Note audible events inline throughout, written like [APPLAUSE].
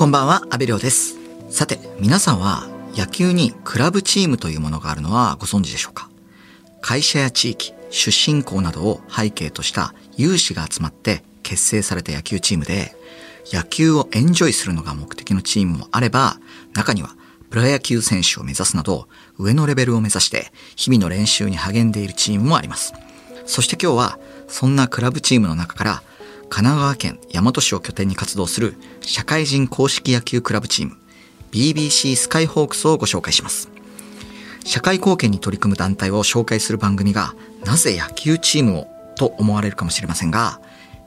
こんばんは、阿部亮です。さて、皆さんは野球にクラブチームというものがあるのはご存知でしょうか？会社や地域、出身校などを背景とした有志が集まって結成された野球チームで、野球をエンジョイするのが目的のチームもあれば、中にはプロ野球選手を目指すなど、上のレベルを目指して日々の練習に励んでいるチームもあります。そして今日は、そんなクラブチームの中から、神奈川県大和市を拠点に活動する社会人公式野球クラブチーム BBC スカイホークスをご紹介します。社会貢献に取り組む団体を紹介する番組がなぜ野球チームをと思われるかもしれませんが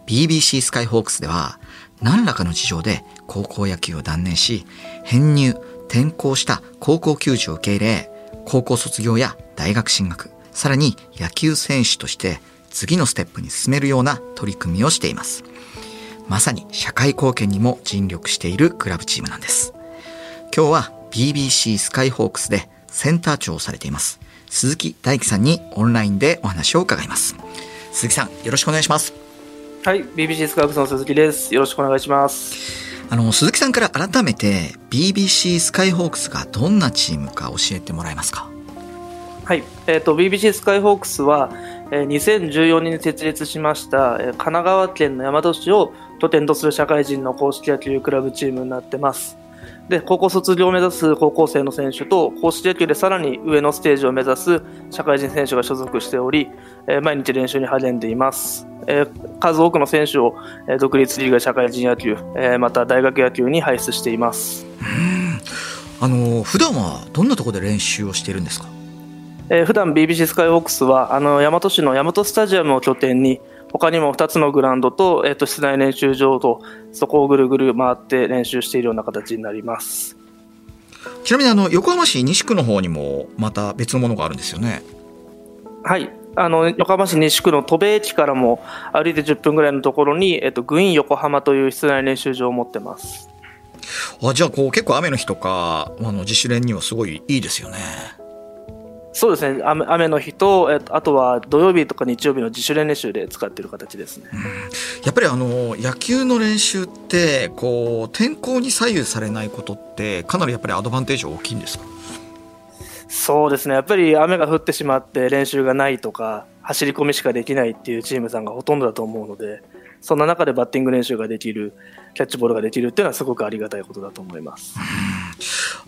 BBC スカイホークスでは何らかの事情で高校野球を断念し編入転校した高校球児を受け入れ高校卒業や大学進学さらに野球選手として次のステップに進めるような取り組みをしています。まさに社会貢献にも尽力しているクラブチームなんです。今日は BBC スカイホークスでセンター長をされています。鈴木大樹さんにオンラインでお話を伺います。鈴木さんよろしくお願いします。はい、BBC スカイホークスの鈴木です。よろしくお願いします。あの鈴木さんから改めて BBC スカイホークスがどんなチームか教えてもらえますか？はい、えっ、と BBC スカイホークスは、えー2014年に設立しました、神奈川県の大和市を拠点とする社会人の公式野球クラブチームになってます。で、高校卒業を目指す高校生の選手と、公式野球でさらに上のステージを目指す社会人選手が所属しており、え毎日練習に励んでいます。え数多くの選手を、え独立リーグ社会人野球、えまた大学野球に輩出しています。あの普段はどんなところで練習をしているんですか？えー普段 BBC スカイホークスはあの大和市の大和スタジアムを拠点に他にも2つのグラウンドと,、えーと室内練習場とそこをぐるぐる回って練習しているような形になります。ちなみにあの横浜市西区の方にもまた別のものがあるんですよね。はい。あの横浜市西区の戸部駅からも歩いて10分ぐらいのところに、えー、とグイーン横浜という室内練習場を持ってます。あじゃあこう結構雨の日とかあの自主練にはすごいいいですよねそうですね。雨雨の日と、えーとあとは土曜日とか日曜日の自主練習で使っている形ですね。やっぱりあの野球の練習ってこう天候に左右されないことってかなりやっぱりアドバンテージ大きいんですか？そうですね、やっぱり雨が降ってしまって練習がないとか、走り込みしかできないっていうチームさんがほとんどだと思うので、そんな中でバッティング練習ができる、キャッチボールができるっていうのはすごくありがたいことだと思います。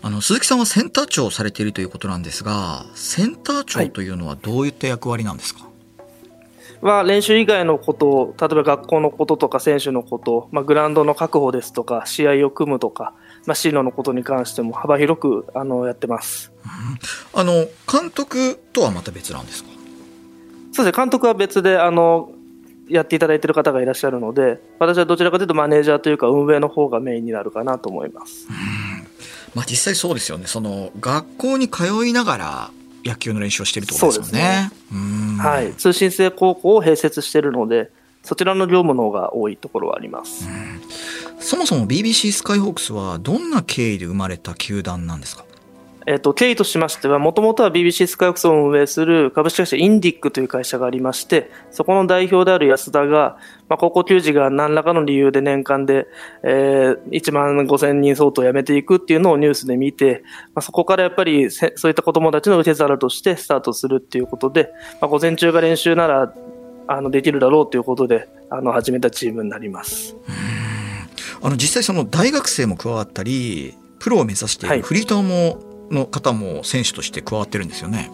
あの鈴木さんはセンター長をされているということなんですがセンター長というのはどういった役割なんですか、は練習以外のことを、例えば学校のこととか選手のこと、まあ、グラウンドの確保ですとか、試合を組むとか、まあ、進路のことに関しても幅広くあのやってます。あの監督とはまた別なんですか？そうですね、監督は別であのやっていただいている方がいらっしゃるので、私はどちらかというとマネージャーというか運営の方がメインになるかなと思います。まあ実際そうですよね。その学校に通いながら野球の練習をしているってことですよね。うん。はい、通信制高校を併設しているので、そちらの業務の方が多いところはあります。そもそも BBC スカイホークスはどんな経緯で生まれた球団なんですか？えっと、経緯としましては、もともとは BBC スカイオクスを運営する株式会社インディックという会社がありまして、そこの代表である安田が、まあ、高校球児が何らかの理由で年間で、えー、1万5千人相当辞めていくっていうのをニュースで見て、まあ、そこからやっぱりせそういった子供たちの受け皿としてスタートするっていうことで、まあ、午前中が練習なら、あの、できるだろうということで、あの、始めたチームになります。あの実際その大学生も加わったりプロを目指していはいるフリーターもの方も選手として加わってるんですよね。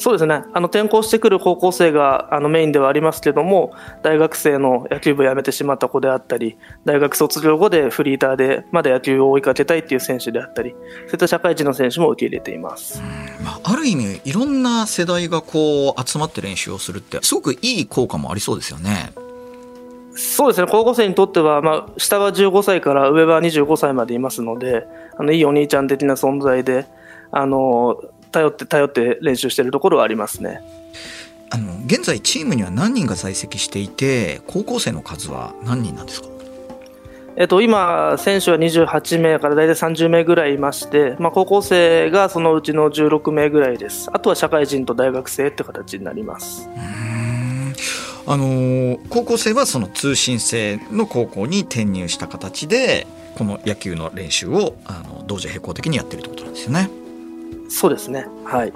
そうですね。あの、転校してくる高校生が、あの、メインではありますけども、大学生の野球部を辞めてしまった子であったり、大学卒業後でフリーターで、まだ野球を追いかけたいっていう選手であったり、そういった社会人の選手も受け入れています。まあ、ある意味いろんな世代がこう集まって練習をするってすごくいい効果もありそうですよね。そうですね。高校生にとっては、まあ、下は15歳から上は25歳までいますので、あの、いいお兄ちゃん的な存在で、あの、頼って頼って練習しているところはありますね。あの現在チームには何人が在籍していて高校生の数は何人なんですか？えっと、今、選手は28名から大体30名ぐらいいまして、まあ、高校生がそのうちの16名ぐらいです。あとは社会人と大学生って形になります。あの高校生はその通信制の高校に転入した形でこの野球の練習をあの同時並行的にやってるってことなんですよね。そうですね。はい。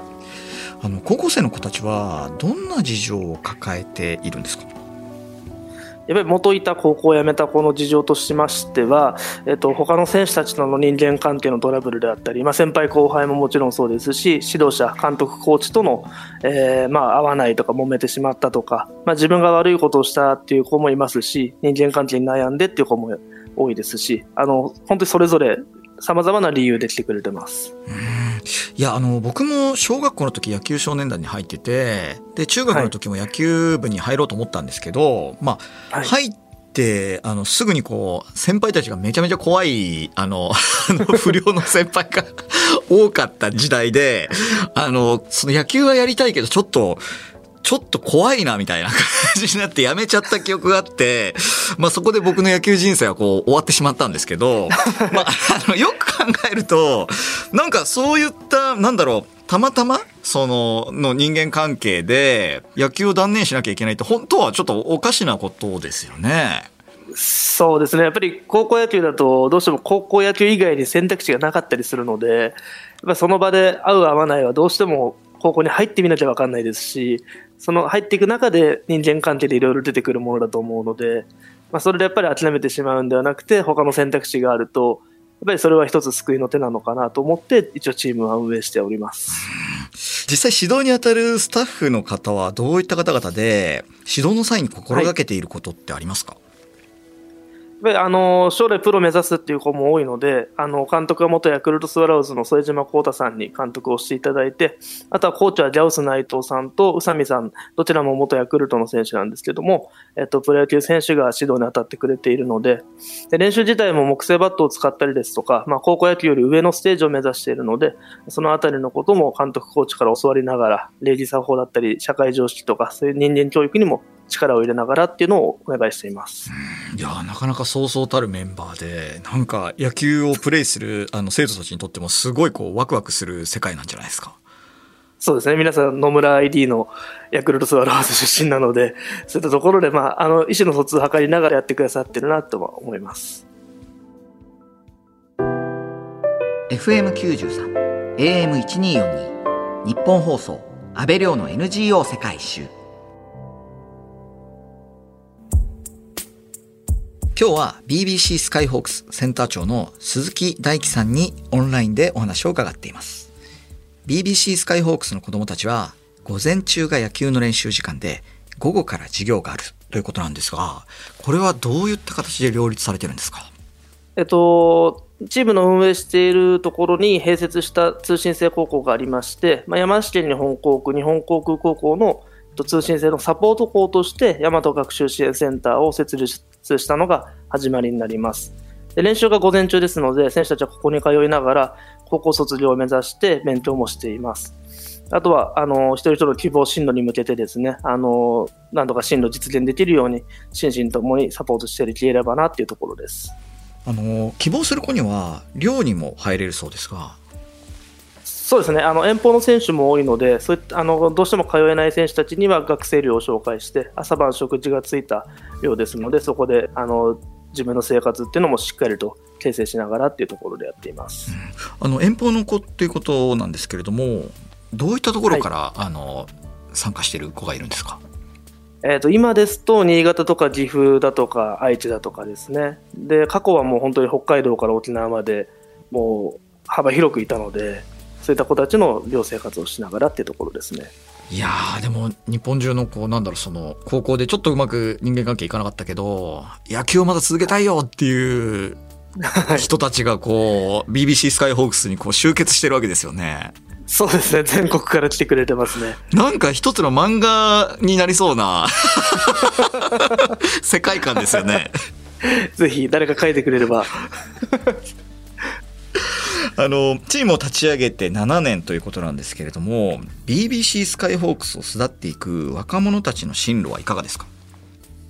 あの高校生の子たちはどんな事情を抱えているんですか？やっぱり元いた高校を辞めた子の事情としましては、えっと、他の選手たちとの人間関係のトラブルであったり、まあ、先輩後輩ももちろんそうですし、指導者、監督、コーチとの、えー、まあ、合わないとか揉めてしまったとか、まあ、自分が悪いことをしたっていう子もいますし、人間関係に悩んでっていう子も多いですし、あの、本当にそれぞれ様々な理由で来てくれてます。いや、あの、僕も小学校の時野球少年団に入ってて、で、中学の時も野球部に入ろうと思ったんですけど、まあ、はい、入って、あの、すぐにこう、先輩たちがめちゃめちゃ怖い、あの、[LAUGHS] 不良の先輩が [LAUGHS] 多かった時代で、あの、その野球はやりたいけど、ちょっと、ちょっと怖いなみたいな [LAUGHS] 感じになってやめちゃった記憶があって、まあそこで僕の野球人生はこう終わってしまったんですけど、まあ、あの、よく考えると、なんかそういった、なんだろう、たまたまそのの人間関係で野球を断念しなきゃいけないって本当はちょっとおかしなことですよね。そうですね。やっぱり高校野球だとどうしても高校野球以外に選択肢がなかったりするので、やっぱその場で合う合わないはどうしても高校に入ってみなきゃ分かんないですし、その入っていく中で人間関係でいろいろ出てくるものだと思うので、まあ、それでやっぱり諦めてしまうんではなくて、他の選択肢があると、やっぱりそれは一つ救いの手なのかなと思って、一応チームは運営しております。実際指導に当たるスタッフの方はどういった方々で、指導の際に心がけていることってありますか、はいあの将来プロ目指すっていう子も多いので、あの監督は元ヤクルトスワローズの副島幸太さんに監督をしていただいて、あとはコーチはジャウス内藤さんと宇佐美さん、どちらも元ヤクルトの選手なんですけども、えっと、プロ野球選手が指導に当たってくれているので、で練習自体も木製バットを使ったりですとか、まあ、高校野球より上のステージを目指しているので、そのあたりのことも監督、コーチから教わりながら、礼儀作法だったり、社会常識とか、そういう人間教育にも力を入れながらっていうのをお願いしています。いやなかなかそうそうたるメンバーでなんか野球をプレーするあの生徒たちにとってもすごいこうワクワクする世界なんじゃないですか。そうですね。皆さん、野村 ID のヤクルトスワローズ出身なので、そういったところで、まあ、あの、意思の疎通を図りながらやってくださってるなとは思います。FM93、AM1242、日本放送、安倍亮の NGO 世界一周。今日は BBC スカイホークスセンター長の鈴木大樹さんにオンラインでお話を伺っています。BBC スカイホークスの子供たちは午前中が野球の練習時間で午後から授業があるということなんですが、これはどういった形で両立されてるんですか？えっと、チームの運営しているところに併設した通信制高校がありまして、まあ、山梨県日本航空、日本航空高校の通信制のサポート校として大和学習支援センターを設立したのが始まりになります。で練習が午前中ですので、選手たちはここに通いながら、高校卒業を目指して勉強もしています。あとは、あの、一人一人の希望進路に向けてですね、あの、何とか進路実現できるように、心身ともにサポートしていければなっていうところです。あの、希望する子には、寮にも入れるそうですが、そうですね。あの遠方の選手も多いのでそういったあのどうしても通えない選手たちには学生寮を紹介して朝晩食事がついた寮ですのでそこであの自分の生活っていうのもしっかりと形成しながらっていうところでやっています、うん、あの遠方の子っていうことなんですけれどもどういったところから、はい、あの参加している子がいるんですか？えー、と今ですと新潟とか岐阜だとか愛知だとかですね。で過去はもう本当に北海道から沖縄までもう幅広くいたのでそういった子たちの寮生活をしながらっていうところですね。いやでも日本中のこうなんだろうその高校でちょっとうまく人間関係いかなかったけど野球をまだ続けたいよっていう人たちがこう BBC スカイホークスにこう集結してるわけですよね。そうですね全国から来てくれてますね。なんか一つの漫画になりそうな [LAUGHS] 世界観ですよね。[LAUGHS] ぜひ誰か書いてくれればあのチームを立ち上げて7年ということなんですけれども BBC スカイホークスを巣立っていく若者たちの進路はいかがですか？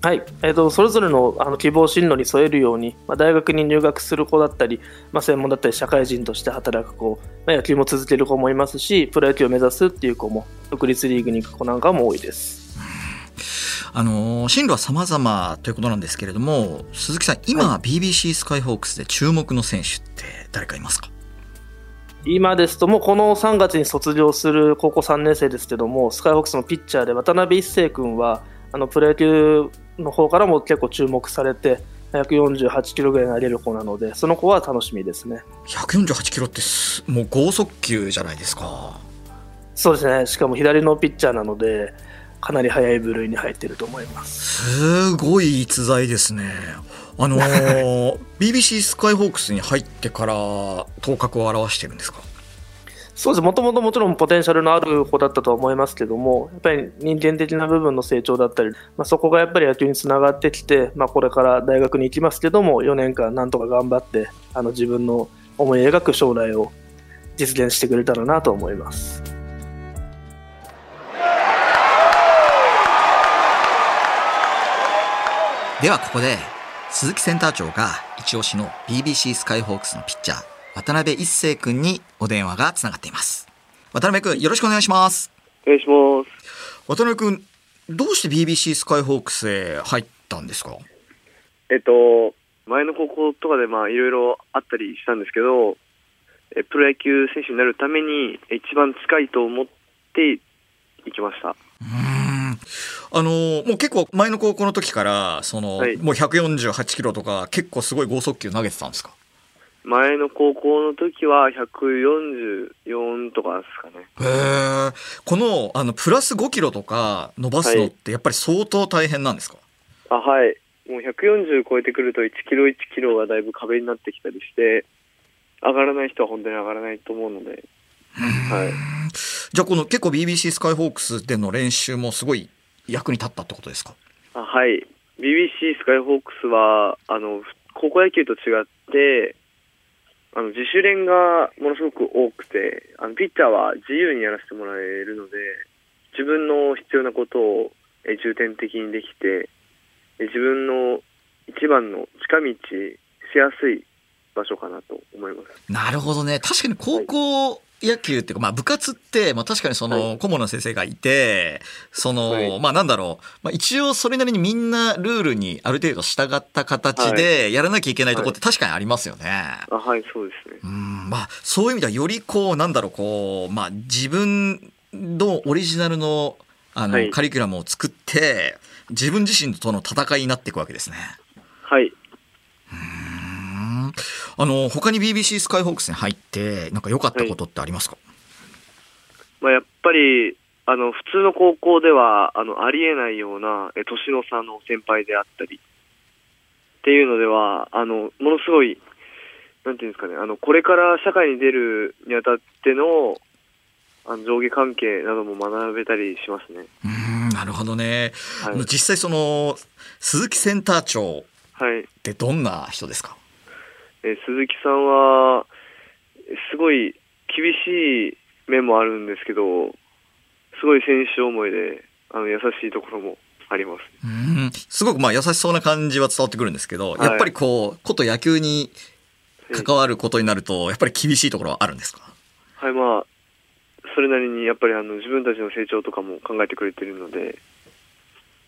はい、えーと、それぞれのあの希望進路に添えるように、まあ、大学に入学する子だったり、まあ、専門だったり社会人として働く子、まあ、野球も続ける子もいますしプロ野球を目指すっていう子も独立リーグに行く子なんかも多いです。あの進路は様々ということなんですけれども鈴木さん今、はい、BBC スカイホークスで注目の選手って誰かいますか？今ですともうこの3月に卒業する高校3年生ですけどもスカイホークスのピッチャーで渡辺一成君はあのプロ野球の方からも結構注目されて148キロぐらい投げる子なのでその子は楽しみですね。148キロってもう剛速球じゃないですか。そうですね。しかも左のピッチャーなのでかなり速い部類に入ってると思います。すごい逸材ですね。あのー、BBC スカイホークスに入ってから頭角を現してるんですか？そうです。もともともちろんポテンシャルのある子だったとは思いますけどもやっぱり人間的な部分の成長だったり、まあ、そこがやっぱり野球につながってきて、まあ、これから大学に行きますけども4年間なんとか頑張ってあの自分の思い描く将来を実現してくれたらなと思います。ではここで鈴木センター長が一押しの BBC スカイホークスのピッチャー渡辺一成君にお電話がつながっています。渡辺君よろしくお願いします。お願いします。渡辺君どうして BBC スカイホークスへ入ったんですか？えっと前の高校とかでまあいろいろあったりしたんですけどえプロ野球選手になるために一番近いと思って行きました。うんあのもう結構前の高校の時からその、はい、もう148キロとか結構すごい剛速球投げてたんですか？前の高校の時は144とかですかね。へえ。この、あの、プラス5キロとか伸ばすのってやっぱり相当大変なんですか、はい、あ、はい。もう140超えてくると1キロ1キロがだいぶ壁になってきたりして、上がらない人は本当に上がらないと思うので。はい。じゃあこの結構 BBC スカイホークスでの練習もすごい役に立ったってことですか？あはい。BBC スカイホークスは、あの、高校野球と違って、あの自主練がものすごく多くてあのピッチャーは自由にやらせてもらえるので自分の必要なことを重点的にできて自分の一番の近道しやすい場所かなと思います。なるほどね確かに高校野球っていうか、まあ、部活って、まあ、確かにその顧問の先生がいて、その、はい、まあなんだろう、まあ、一応それなりにみんなルールにある程度従った形でやらなきゃいけないところって確かにありますよね。はい、はい、そうですね。うん、まあそういう意味ではよりこう、なんだろう、こう、まあ自分のオリジナルのあの、はい、カリキュラムを作って、自分自身との戦いになっていくわけですね。はい。あの他に BBC スカイホークスに入ってなんか良かったことってありますか、はい、まあ、やっぱりあの普通の高校ではあのありえないようなえ年の差の先輩であったり。っていうのではあのものすごいなんていうんですかねあのこれから社会に出るにあたってのあの上下関係なども学べたりしますね。うんなるほどね。はい、実際その鈴木センター長ってどんな人ですか、はいえ鈴木さんはすごい厳しい面もあるんですけどすごい選手思いであの優しいところもあります。うん。すごくまあ優しそうな感じは伝わってくるんですけど、はい、やっぱりこうこと野球に関わることになると、やっぱり厳しいところはあるんですか？はいまあそれなりにやっぱりあの自分たちの成長とかも考えてくれてるので、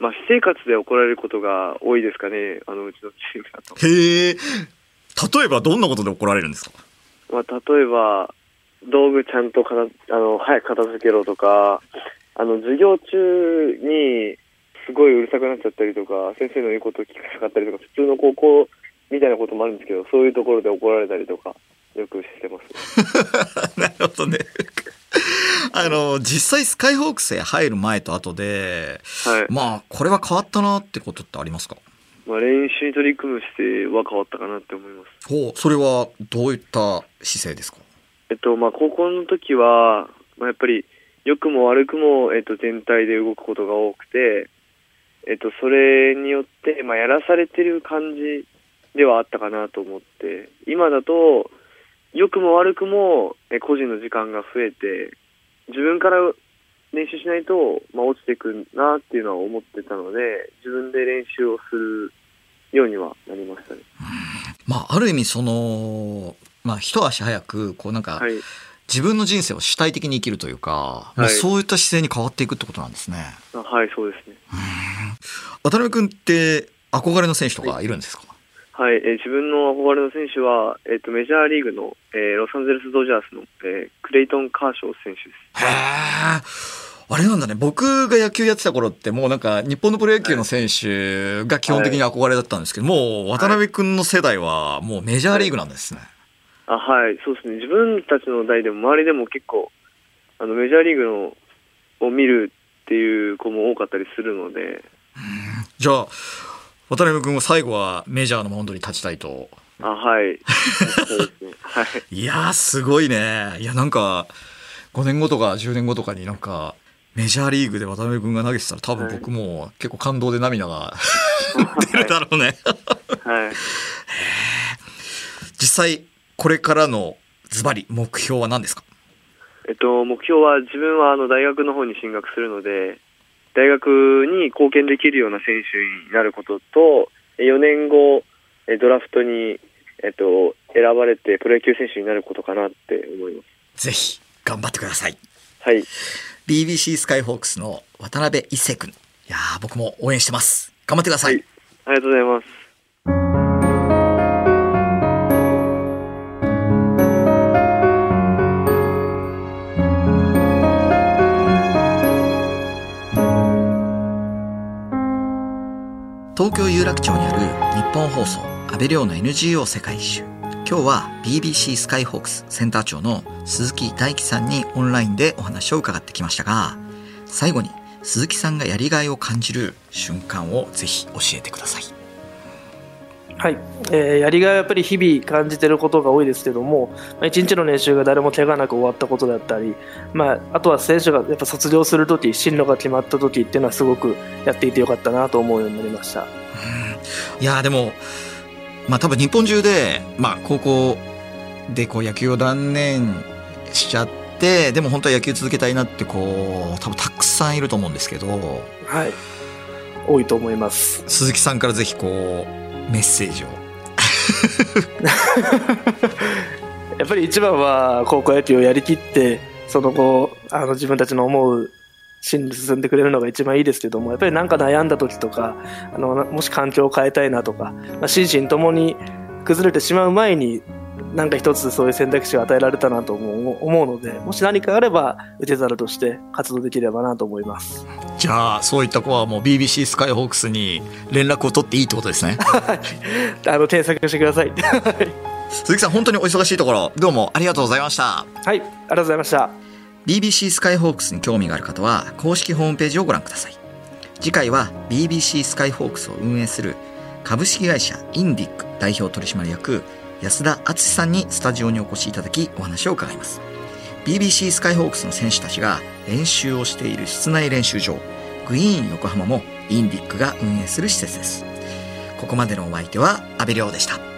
まあ、私生活で怒られることが多いですかねあのうちのチームだと。へえ例えばどんなことで怒られるんですか？まあ、例えば、道具ちゃんとかあの早く片付けろとか、あの授業中にすごいうるさくなっちゃったりとか、先生の言うことを聞かなかったりとか、普通の高校みたいなこともあるんですけど、そういうところで怒られたりとか、よくしてます。[LAUGHS] なるほどね。あの、実際スカイホークスへ入る前と後で、はい、まあ、これは変わったなってことってありますか？まあ、練習に取り組む姿勢は変わったかなって思います。ほう、それはどういった姿勢ですか？えっと、まあ、高校の時は、まあ、やっぱり、良くも悪くも、えっと、全体で動くことが多くて、えっと、それによって、まあ、やらされてる感じではあったかなと思って、今だと、良くも悪くも、え個人の時間が増えて、自分から練習しないと、まあ、落ちていくなっていうのは思ってたので自分で練習をするようにはなりましたね。まあ、ある意味その、まあ、一足早くこうなんか、はい、自分の人生を主体的に生きるというか、はい、まあ、そういった姿勢に変わっていくってことなんですね。はい、そうですね。渡辺君って憧れの選手とかいるんですか、はい、えー自分の憧れの選手は、えっ、と、メジャーリーグの、えーロサンゼルスドジャースの、えークレイトン・カーショー選手です。へえ。あれなんだね。僕が野球やってた頃ってもうなんか日本のプロ野球の選手が基本的に憧れだったんですけど、もう渡辺君の世代はもうメジャーリーグなんですね。あ、はい、そうですね。自分たちの代でも周りでも結構、あの、メジャーリーグのを見るっていう子も多かったりするので、じゃあ、渡辺君は最後はメジャーのマウンドに立ちたいと。あ、はい。[LAUGHS] はい。いやー、すごいね。いや、なんか、5年後とか10年後とかになんか、メジャーリーグで渡辺君が投げてたら多分僕も結構感動で涙が [LAUGHS] 出るだろうね。はい。[LAUGHS] 実際、これからのズバリ目標は何ですか？えっと、目標は自分はあの大学の方に進学するので、大学に貢献できるような選手になることと、4年後、えドラフトに、えっと、選ばれてプロ野球選手になることかなって思います。ぜひ、頑張ってください。はい。BBC スカイホークスの渡辺一世君。いやー、僕も応援してます。頑張ってください。はい。ありがとうございます。東京有楽町にある日本放送安倍亮の NGO 世界一周今日は BBC スカイホークスセンター長の鈴木大樹さんにオンラインでお話を伺ってきましたが最後に鈴木さんがやりがいを感じる瞬間をぜひ教えてください。はい、えーやりがいはやっぱり日々感じてることが多いですけども、まあ、一日の練習が誰も怪我なく終わったことだったり、まあ、あとは選手がやっぱ卒業するとき、進路が決まったときっていうのはすごくやっていてよかったなと思うようになりました。いやーでもまあ多分日本中でまあ高校でこう野球を断念しちゃってでも本当は野球続けたいなってこう多分たくさんいると思うんですけどはい、多いと思います。鈴木さんからぜひこうメッセージを [LAUGHS] やっぱり一番は高校野球をやりきって、その後、あの自分たちの思う進んでくれるのが一番いいですけども、やっぱりなんか悩んだ時とか、あのもし環境を変えたいなとか、まあ、心身ともに崩れてしまう前に、なんか一つそういう選択肢が与えられたなと思う思うので、もし何かあれば、受け皿として活動できればなと思います。じゃあそういった子はもう BBC スカイホークスに連絡を取っていいってことですねあの、添削してください。[LAUGHS] 鈴木さん本当にお忙しいところどうもありがとうございましたはい、ありがとうございました。BBC スカイホークスに興味がある方は公式ホームページをご覧ください。次回は BBC スカイホークスを運営する株式会社インディック代表取締役安田敦さんにスタジオにお越しいただきお話を伺います。BBC スカイホークスの選手たちが練習をしている室内練習場グイーン横浜もインディックが運営する施設です。ここまでのお相手は阿部亮でした。